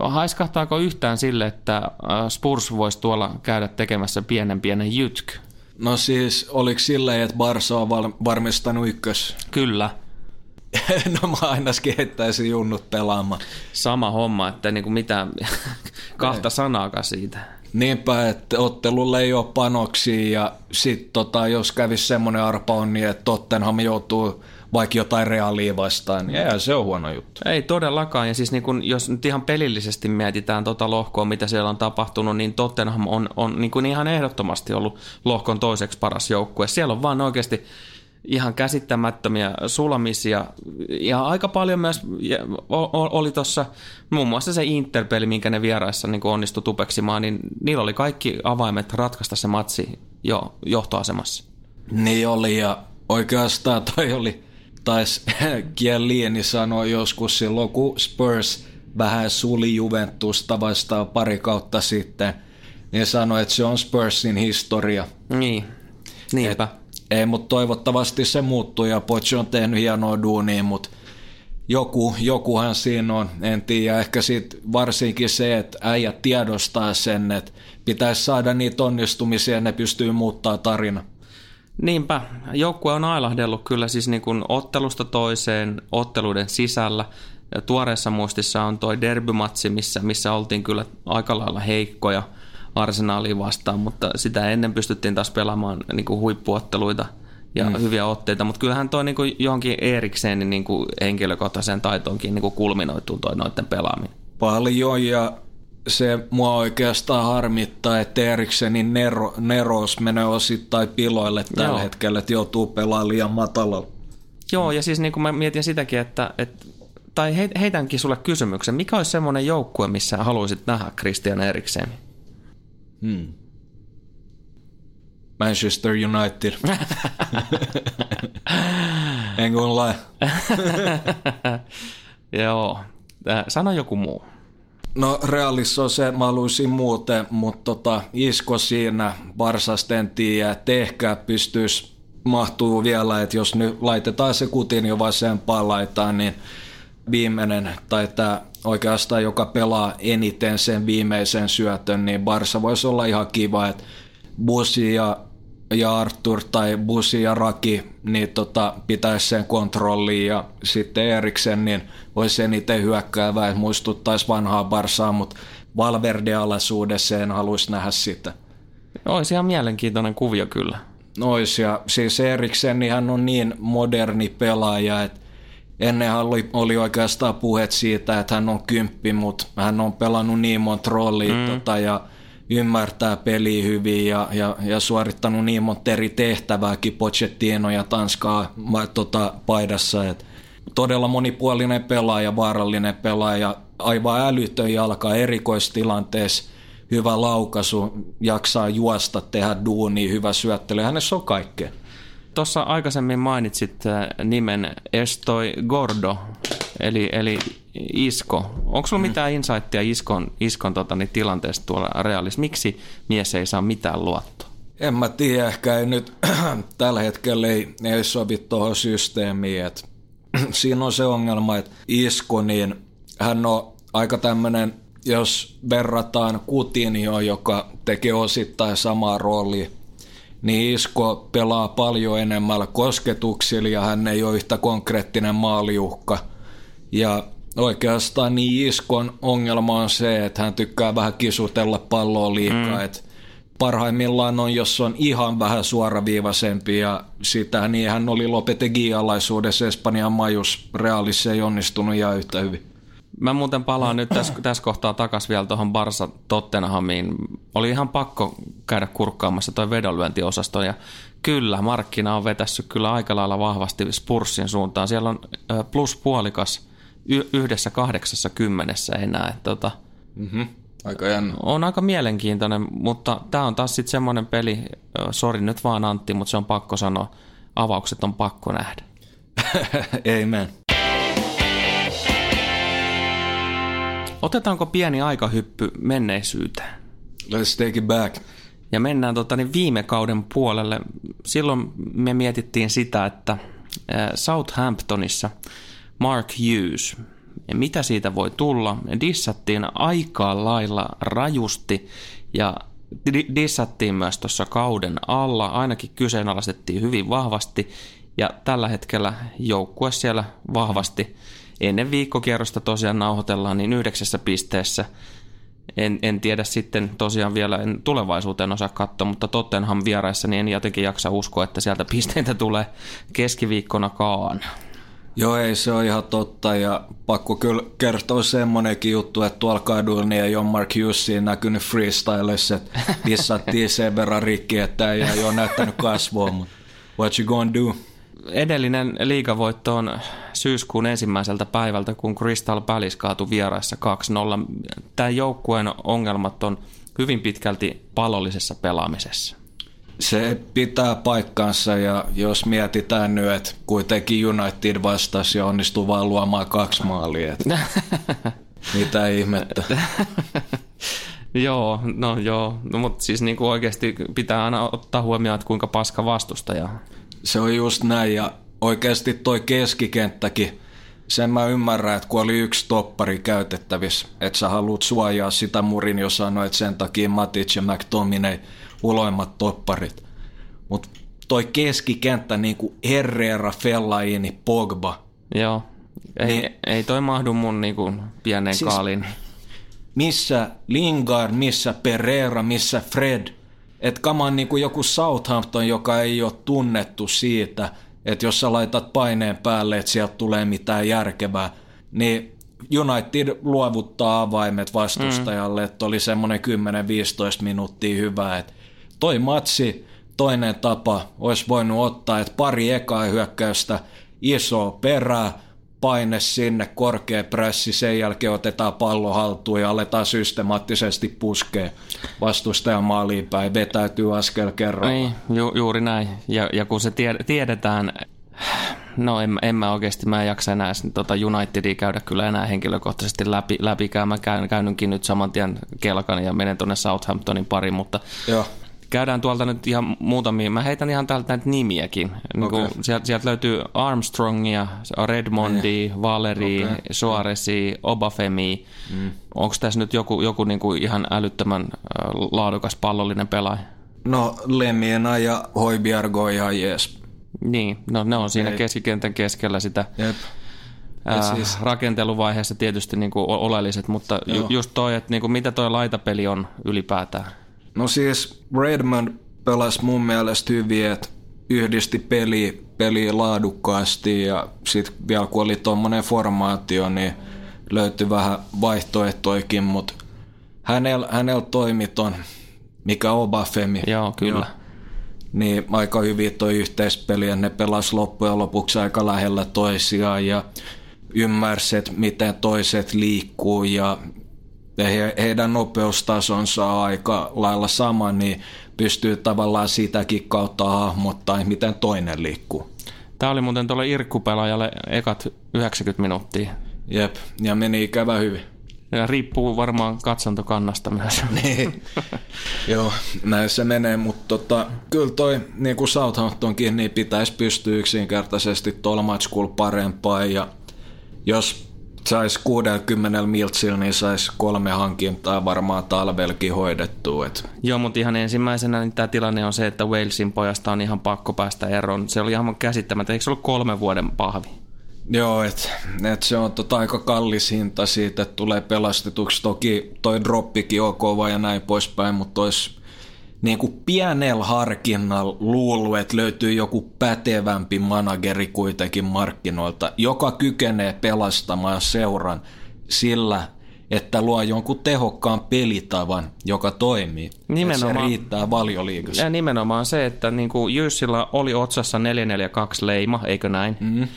Speaker 1: Haiskahtaako yhtään sille, että Spurs voisi tuolla käydä tekemässä pienen pienen jytky?
Speaker 2: No siis, oliko silleen, että Barsa on val- varmistanut ykkös?
Speaker 1: Kyllä.
Speaker 2: no mä ainakin heittäisin junnut pelaamaan.
Speaker 1: Sama homma, että niinku mitään kahta sanaakaan siitä.
Speaker 2: Niinpä, että ottelulle ei ole panoksia ja sitten tota, jos kävisi semmoinen arpa on niin, että Tottenham joutuu vaikka jotain reaalia vastaan, niin eihän se on huono juttu.
Speaker 1: Ei todellakaan, ja siis niin kun, jos nyt ihan pelillisesti mietitään tota lohkoa, mitä siellä on tapahtunut, niin Tottenham on, on niin ihan ehdottomasti ollut lohkon toiseksi paras joukkue. Siellä on vaan oikeasti ihan käsittämättömiä sulamisia ja aika paljon myös oli tuossa muun muassa se Interpeli, minkä ne vieraissa niin onnistui tupeksimaan, niin niillä oli kaikki avaimet ratkaista se matsi jo johtoasemassa.
Speaker 2: Niin oli ja oikeastaan toi oli, taisi Kiellieni sanoa joskus silloin, kun Spurs vähän suli Juventusta vastaan pari kautta sitten, niin sanoi, että se on Spursin historia.
Speaker 1: Niin, niinpä. Et
Speaker 2: ei, mutta toivottavasti se muuttuu ja Poch on tehnyt hienoa duunia, mutta joku, jokuhan siinä on, en tiedä, ehkä sit varsinkin se, että äijät tiedostaa sen, että pitäisi saada niitä onnistumisia ja ne pystyy muuttaa tarina.
Speaker 1: Niinpä, joukkue on ailahdellut kyllä siis niin kuin ottelusta toiseen, otteluiden sisällä. Ja tuoreessa muistissa on toi derbymatsi, missä, missä oltiin kyllä aika lailla heikkoja – arsenaaliin vastaan, mutta sitä ennen pystyttiin taas pelaamaan niin kuin huippuotteluita ja mm. hyviä otteita, mutta kyllähän toi niin kuin johonkin Eriksenin niin kuin henkilökohtaiseen taitoonkin niin kuin kulminoituu toi noiden pelaaminen.
Speaker 2: Paljon ja se mua oikeastaan harmittaa, että Eriksenin nero, nerous menee osittain piloille tällä Joo. hetkellä, että joutuu pelaamaan liian matalalla.
Speaker 1: Joo, ja siis niin kuin mä mietin sitäkin, että, että tai heitänkin sulle kysymyksen, mikä olisi semmoinen joukkue, missä haluaisit nähdä Christian Eriksenin? Hmm.
Speaker 2: Manchester United. en kun lai.
Speaker 1: Joo. Sano joku muu.
Speaker 2: No realissa on se, mä haluaisin muuten, mutta tota, isko siinä Barsasten tiedä, että ehkä pystyisi mahtuu vielä, että jos nyt laitetaan se kutin jo vasempaan laitaan, niin viimeinen tai tämä oikeastaan, joka pelaa eniten sen viimeisen syötön, niin Barsa voisi olla ihan kiva, että Busi ja, ja Arthur tai Busi ja Raki niin tota, pitäisi sen kontrolliin ja sitten Eriksen niin voisi eniten hyökkäävää, että muistuttaisi vanhaa Barsaa, mutta Valverde-alaisuudessa en haluaisi nähdä sitä.
Speaker 1: Olisi ihan mielenkiintoinen kuvio kyllä.
Speaker 2: Ois ja siis Eriksen niin hän on niin moderni pelaaja, että Ennen oli, oli oikeastaan puhet siitä, että hän on kymppi, mutta hän on pelannut niin monta roolia mm. tota, ja ymmärtää peliä hyvin ja, ja, ja suorittanut niin monta eri tehtävääkin Pochettino ja Tanskaa tota, paidassa. Et todella monipuolinen pelaaja, vaarallinen pelaaja, aivan älytön jalka erikoistilanteessa, hyvä laukaisu, jaksaa juosta, tehdä duunia, hyvä syöttely. Hänessä on kaikkea.
Speaker 1: Tuossa aikaisemmin mainitsit äh, nimen Estoi Gordo, eli, eli Isko. Onko sulla mm. mitään insightia Iskon, Iskon tota, niin, tilanteesta tuolla Realissa? Miksi mies ei saa mitään luottoa?
Speaker 2: En mä tiedä, ehkä ei nyt tällä hetkellä ei, ei sovi tuohon systeemiin. Et, siinä on se ongelma, että Isko, niin hän on aika tämmöinen, jos verrataan Kutinio, joka tekee osittain samaa roolia niin Isko pelaa paljon enemmän kosketuksilla ja hän ei ole yhtä konkreettinen maaliuhka. Ja oikeastaan niin Iskon ongelma on se, että hän tykkää vähän kisutella palloa liikaa. Mm. Et parhaimmillaan on, jos on ihan vähän suoraviivaisempi ja sitä, niin hän oli Lopetegui-alaisuudessa Espanjan majus. Realissa ei onnistunut ihan yhtä hyvin.
Speaker 1: Mä muuten palaan nyt tässä, tässä kohtaa takas vielä tuohon Barsa Tottenhamiin. Oli ihan pakko käydä kurkkaamassa toi vedonlyöntiosasto ja kyllä, markkina on vetässyt kyllä aika lailla vahvasti Spurssin suuntaan. Siellä on plus puolikas yhdessä kahdeksassa kymmenessä enää. Tota,
Speaker 2: mm-hmm. Aika jännä.
Speaker 1: On aika mielenkiintoinen, mutta tämä on taas sitten semmoinen peli, sori nyt vaan Antti, mutta se on pakko sanoa, avaukset on pakko nähdä.
Speaker 2: Amen.
Speaker 1: Otetaanko pieni aikahyppy menneisyyteen?
Speaker 2: Let's take it back.
Speaker 1: Ja mennään tota, niin viime kauden puolelle. Silloin me mietittiin sitä, että Southamptonissa Mark Hughes, ja mitä siitä voi tulla, dissattiin aika lailla rajusti ja dissattiin myös tuossa kauden alla, ainakin kyseenalaistettiin hyvin vahvasti ja tällä hetkellä joukkue siellä vahvasti ennen viikkokierrosta tosiaan nauhoitellaan niin yhdeksässä pisteessä. En, en tiedä sitten tosiaan vielä, en tulevaisuuteen osaa katsoa, mutta Tottenham vieraissa niin en jotenkin jaksa uskoa, että sieltä pisteitä tulee keskiviikkonakaan.
Speaker 2: Joo, ei se ole ihan totta ja pakko kyllä kertoa semmonenkin juttu, että tuolla kadulla niin ole Mark Hughesin näkynyt freestylessa, että dissattiin sen verran rikki, että ei ole näyttänyt kasvua, mutta what you gonna do?
Speaker 1: Edellinen liigavoitto on syyskuun ensimmäiseltä päivältä, kun Crystal Palace kaatui vieraissa 2-0. Tämän joukkueen ongelmat on hyvin pitkälti palollisessa pelaamisessa.
Speaker 2: Se pitää paikkansa ja jos mietitään nyt, että kuitenkin United vastasi ja onnistuu vaan luomaan kaksi maalia. Että mitä ihmettä.
Speaker 1: joo, no joo, no, mutta siis niin kuin oikeasti pitää aina ottaa huomioon, että kuinka paska vastustaja
Speaker 2: se on just näin ja oikeasti toi keskikenttäkin, sen mä ymmärrän, että kun oli yksi toppari käytettävissä, että sä haluat suojaa sitä murin, jos sanoit sen takia Matic ja McTominay uloimmat topparit. Mutta toi keskikenttä niin kuin Herrera, Fellaini, Pogba.
Speaker 1: Joo, ei, niin, ei toi mahdu mun niin kuin pienen siis, kaaliin.
Speaker 2: Missä Lingard, missä Pereira, missä Fred – että kaman niin kuin joku Southampton, joka ei ole tunnettu siitä, että jos sä laitat paineen päälle, että sieltä tulee mitään järkevää, niin United luovuttaa avaimet vastustajalle, mm. että oli semmoinen 10-15 minuuttia hyvä. Että toi matsi, toinen tapa, olisi voinut ottaa, että pari ekaa hyökkäystä, iso perää, paine sinne, korkea pressi, sen jälkeen otetaan pallo haltuun ja aletaan systemaattisesti puskea vastustajan maaliin päin, vetäytyy askel kerran.
Speaker 1: Niin, ju, juuri näin. Ja, ja kun se tiedetään, no en, en mä oikeasti, mä en jaksa enää tota Unitedia käydä kyllä enää henkilökohtaisesti läpi, läpikään. Mä käyn, käynnynkin nyt saman tien kelkan ja menen tuonne Southamptonin pariin, mutta Joo käydään tuolta nyt ihan muutamia. Mä heitän ihan täältä näitä nimiäkin. Niin okay. sieltä, sieltä löytyy Armstrongia, Redmondi, eh. Valeri, okay. Suaresi, Obafemi. Mm. Onko tässä nyt joku, joku niin kuin ihan älyttömän laadukas pallollinen pelaaja?
Speaker 2: No Lemiena ja Hoibiargo ihan jees.
Speaker 1: Niin, no ne on siinä Ei. keskikentän keskellä sitä.
Speaker 2: Jep.
Speaker 1: Siis... rakenteluvaiheessa tietysti niin kuin oleelliset, mutta ju, just toi, että niin kuin mitä toi laitapeli on ylipäätään.
Speaker 2: No siis Redmond pelasi mun mielestä hyvin, että yhdisti peli, peli laadukkaasti ja sitten vielä kun oli tuommoinen formaatio, niin löytyi vähän vaihtoehtoikin, mutta hänellä, hänellä toimi ton, mikä on Bafemi.
Speaker 1: Joo, kyllä. Jo,
Speaker 2: niin aika hyvin toi yhteispeli ja ne pelas loppujen lopuksi aika lähellä toisiaan ja ymmärsit, miten toiset liikkuu ja he, heidän nopeustasonsa on aika lailla sama, niin pystyy tavallaan sitäkin kautta hahmottaa, miten toinen liikkuu.
Speaker 1: Tämä oli muuten tuolle Irkkupelaajalle ekat 90 minuuttia.
Speaker 2: Jep, ja meni ikävä hyvin.
Speaker 1: Ja riippuu varmaan katsontokannasta myös.
Speaker 2: niin, joo, näin se menee, mutta tota, kyllä toi, niin kuin Southamptonkin, niin pitäisi pystyä yksinkertaisesti tuolla matchkulla parempaan, ja jos saisi 60 miltsillä, niin saisi kolme hankintaa varmaan talvelkin hoidettua. Et.
Speaker 1: Joo, mutta ihan ensimmäisenä niin tämä tilanne on se, että Walesin pojasta on ihan pakko päästä eroon. Se oli ihan käsittämättä. Eikö se ollut kolme vuoden pahvi?
Speaker 2: Joo, että et se on tota aika kallis hinta siitä, että tulee pelastetuksi. Toki toi droppikin on kova ja näin poispäin, mutta olisi niin kuin pienellä harkinnalla luullut, että löytyy joku pätevämpi manageri kuitenkin markkinoilta, joka kykenee pelastamaan seuran sillä, että luo jonkun tehokkaan pelitavan, joka toimii. Nimenomaan. Ja se riittää valioliigassa.
Speaker 1: Ja nimenomaan se, että niin kuin Jyssillä oli otsassa 442 leima, eikö näin? Mm.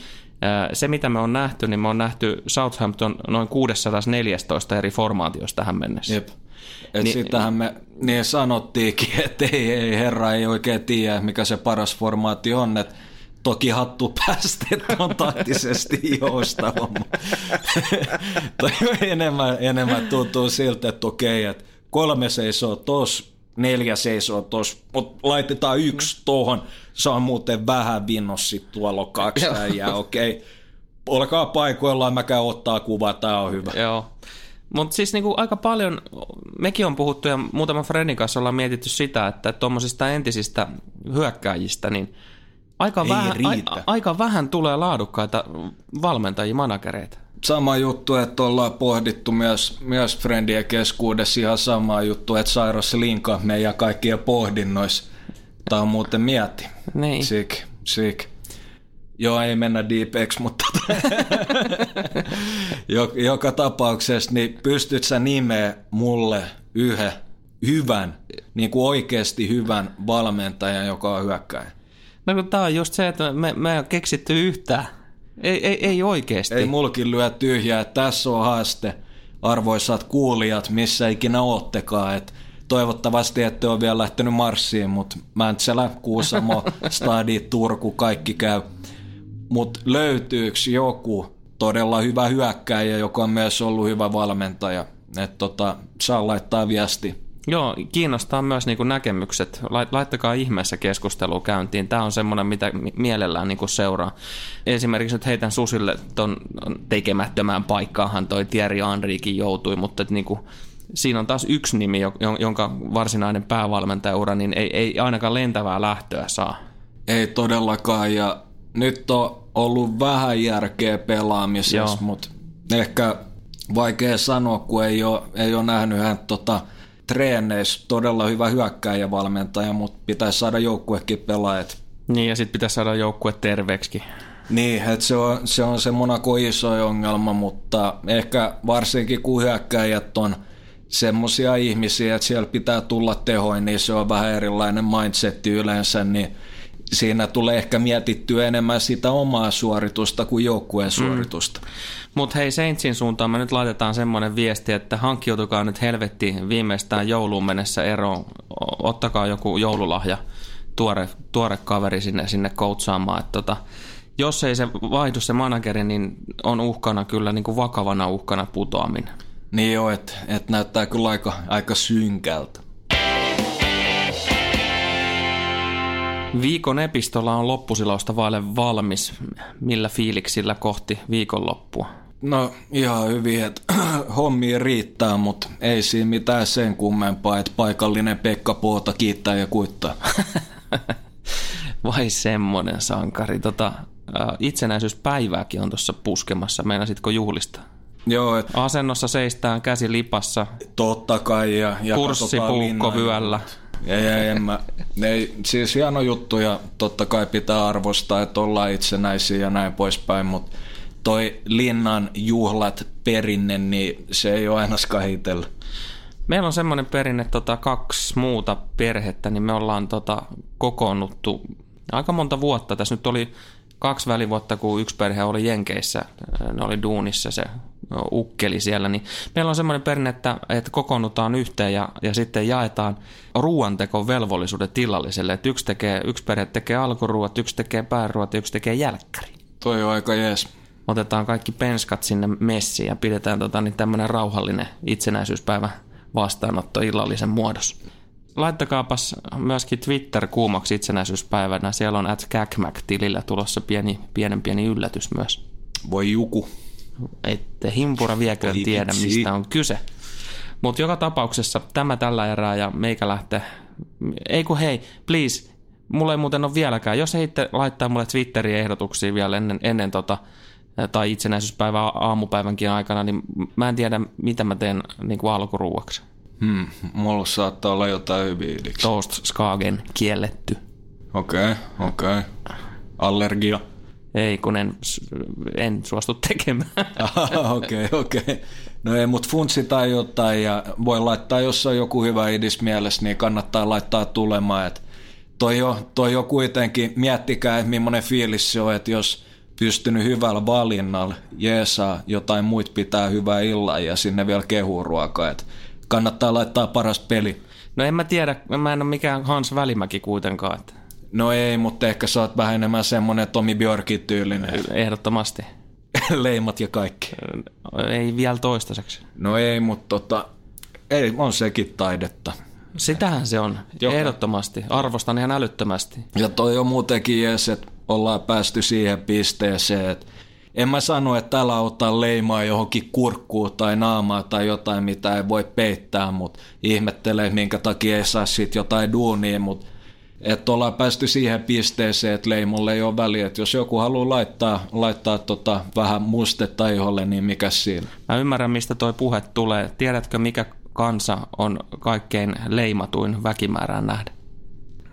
Speaker 1: Se, mitä me on nähty, niin me on nähty Southampton noin 614 eri formaatiosta tähän mennessä. Jep.
Speaker 2: Et niin, sitähän me niin sanottiinkin, että ei, ei, herra ei oikein tiedä, mikä se paras formaatti on, että toki hattu päästä, että on taktisesti joustava. Toi enemmän, enemmän tuntuu siltä, että okei, että kolme seisoo tos, neljä seisoo tos, mutta laitetaan yksi tohon, se on muuten vähän vinnossi tuolla kaksi ja okei. Olkaa paikoillaan, mä käyn ottaa kuvaa, tää on hyvä.
Speaker 1: Joo. Mutta siis niinku aika paljon, mekin on puhuttu ja muutaman Fredin kanssa ollaan mietitty sitä, että tuommoisista entisistä hyökkääjistä, niin aika, vähän, a, aika vähän tulee laadukkaita valmentajia, managereita.
Speaker 2: Sama juttu, että ollaan pohdittu myös, myös Friendien keskuudessa ihan sama juttu, että Sairos Linka meidän kaikkia pohdinnoissa. Tämä on muuten mietti. Niin. Sik, sik. Joo, ei mennä deepeksi, mutta joka tapauksessa, niin pystyt sä nimeä mulle yhden hyvän, niin kuin oikeasti hyvän valmentajan, joka on hyökkäin?
Speaker 1: No kun tää on just se, että me, me ei keksitty yhtään. Ei, ei, ei oikeasti.
Speaker 2: Ei mulkin lyö tyhjää. Tässä on haaste, arvoisat kuulijat, missä ikinä oottekaan. Et toivottavasti ette ole vielä lähtenyt marssiin, mutta Mäntsälä, Kuusamo, Stadi, Turku, kaikki käy mutta löytyykö joku todella hyvä hyökkäjä, joka on myös ollut hyvä valmentaja? Että tota, saa laittaa viesti.
Speaker 1: Joo, kiinnostaa myös niin näkemykset. Laittakaa ihmeessä keskustelua käyntiin. Tämä on semmoinen, mitä mielellään niin seuraa. Esimerkiksi nyt heitän Susille ton tekemättömään paikkaahan toi Thierry Henrikin joutui, mutta niin kuin, siinä on taas yksi nimi, jonka varsinainen päävalmentajaura niin ei, ei ainakaan lentävää lähtöä saa.
Speaker 2: Ei todellakaan, ja nyt on ollut vähän järkeä pelaamisessa, mutta ehkä vaikea sanoa, kun ei ole, ei ole nähnyt hän tota, treeneissä todella hyvä hyökkäjävalmentaja, mutta pitäisi saada joukkuekin pelaajat.
Speaker 1: Niin, ja sitten pitäisi saada joukkue terveeksi.
Speaker 2: Niin, että se on, se on se Monaco iso ongelma, mutta ehkä varsinkin kun hyökkäjät on semmoisia ihmisiä, että siellä pitää tulla tehoin, niin se on vähän erilainen mindsetti yleensä, niin siinä tulee ehkä mietittyä enemmän sitä omaa suoritusta kuin joukkueen mm. suoritusta. Mm.
Speaker 1: Mutta hei Saintsin suuntaan me nyt laitetaan semmoinen viesti, että hankkiutukaa nyt helvetti viimeistään jouluun mennessä eroon. Ottakaa joku joululahja, tuore, tuore kaveri sinne, sinne koutsaamaan. Että tota, jos ei se vaihdu se manageri, niin on uhkana kyllä niin kuin vakavana uhkana putoaminen.
Speaker 2: Niin joo, että et näyttää kyllä aika, aika synkältä.
Speaker 1: Viikon epistola on loppusilausta vaille valmis. Millä fiiliksillä kohti viikonloppua?
Speaker 2: No ihan hyvin, että hommi riittää, mutta ei siinä mitään sen kummempaa, että paikallinen Pekka Puota kiittää ja kuittaa.
Speaker 1: Vai semmonen sankari. Tota, itsenäisyyspäivääkin on tuossa puskemassa. Meinasitko juhlista?
Speaker 2: Joo, et...
Speaker 1: Asennossa seistään käsi lipassa.
Speaker 2: Totta kai. Ja, ja
Speaker 1: Kurssipuukko vyöllä.
Speaker 2: Ei, ei, en mä. Ne, siis hieno juttu ja totta kai pitää arvostaa, että ollaan itsenäisiä ja näin poispäin, mutta toi linnan juhlat perinne, niin se ei ole aina skahitella.
Speaker 1: Meillä on semmoinen perinne, tota, kaksi muuta perhettä, niin me ollaan tota, kokoonnuttu aika monta vuotta. Tässä nyt oli kaksi välivuotta, kun yksi perhe oli Jenkeissä, ne oli duunissa se ukkeli siellä, niin meillä on semmoinen perinne, että, että kokoonnutaan yhteen ja, ja sitten jaetaan ruoantekon velvollisuudet tillalliselle, että yksi, tekee, yksi perhe tekee alkuruuat, yksi tekee pääruot ja yksi tekee jälkkäri.
Speaker 2: Toi on aika jees.
Speaker 1: Otetaan kaikki penskat sinne messiin ja pidetään tota, niin tämmöinen rauhallinen itsenäisyyspäivä vastaanotto illallisen muodossa. Laittakaapas myöskin Twitter kuumaksi itsenäisyyspäivänä. Siellä on at tilillä tulossa pieni, pienen pieni yllätys myös.
Speaker 2: Voi juku.
Speaker 1: Ette himpura viekö tiedä, mistä on kyse. Mutta joka tapauksessa tämä tällä erää ja meikä lähtee. Ei kun hei, please, mulla ei muuten ole vieläkään. Jos heitte laittaa mulle Twitterin ehdotuksia vielä ennen, ennen tota, tai itsenäisyyspäivän aamupäivänkin aikana, niin mä en tiedä, mitä mä teen niin kuin alkuruuaksi.
Speaker 2: Hmm, mulla saattaa olla jotain hyviä
Speaker 1: Toast Skagen kielletty.
Speaker 2: Okei, okay, okei. Okay. Allergia.
Speaker 1: Ei, kun en, en suostu tekemään.
Speaker 2: Okei, okei. Okay, okay. No ei, mutta funtsi tai jotain ja voi laittaa, jos on joku hyvä idis mielessä, niin kannattaa laittaa tulemaan. Et toi, jo, toi jo kuitenkin, miettikää, että millainen fiilis se on, että jos pystynyt hyvällä valinnalla jeesaa jotain muut pitää hyvää illaa ja sinne vielä kehuu ruokaa. Et kannattaa laittaa paras peli.
Speaker 1: No en mä tiedä, mä en ole mikään Hans Välimäki kuitenkaan. Että...
Speaker 2: No ei, mutta ehkä sä oot vähän enemmän semmonen Tomi Björkin tyylinen.
Speaker 1: Ehdottomasti.
Speaker 2: Leimat ja kaikki.
Speaker 1: Ei vielä toistaiseksi.
Speaker 2: No ei, mutta tota, ei, on sekin taidetta.
Speaker 1: Sitähän se on, Joka. ehdottomasti. Arvostan ihan älyttömästi.
Speaker 2: Ja toi on muutenkin jees, että ollaan päästy siihen pisteeseen, että en mä sano, että täällä ottaa leimaa johonkin kurkkuun tai naamaa tai jotain, mitä ei voi peittää, mutta ihmettelee, minkä takia ei saa sitten jotain duunia, mutta että ollaan päästy siihen pisteeseen, että leimolle ei ole väliä. Että jos joku haluaa laittaa, laittaa tota vähän mustetta iholle, niin mikä siinä?
Speaker 1: Mä ymmärrän, mistä toi puhe tulee. Tiedätkö, mikä kansa on kaikkein leimatuin väkimäärään nähden?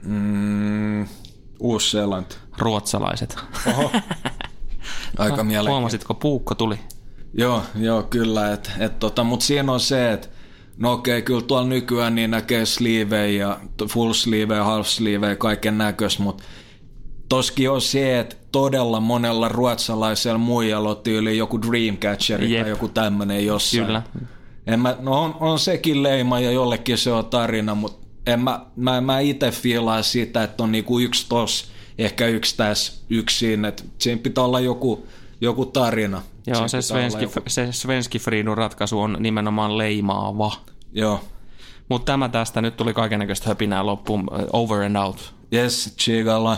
Speaker 2: Mm, Uusi-Seelanti.
Speaker 1: Ruotsalaiset.
Speaker 2: Oho. Aika mielenkiintoista.
Speaker 1: Huomasitko, puukko tuli?
Speaker 2: Joo, joo kyllä. Et, et tota, Mutta siinä on se, että no okei, kyllä tuolla nykyään niin näkee sleevejä ja full sleevejä, half sleevejä, kaiken näköistä, mutta toskin on se, että todella monella ruotsalaisella muijalla on tyyli joku Dreamcatcher Jep. tai joku tämmöinen jossain. Kyllä. En mä, no on, on sekin leima ja jollekin se on tarina, mutta en mä, mä, mä itse fiilaa sitä, että on niinku yksi tos, ehkä yksi tässä, yksi siinä, että siinä pitää olla joku, joku tarina.
Speaker 1: Joo, se svenski, joku... se svenski Friidun ratkaisu on nimenomaan leimaava.
Speaker 2: Joo.
Speaker 1: Mutta tämä tästä, nyt tuli kaikenlaista höpinää loppuun, over and out.
Speaker 2: Yes, chigalla.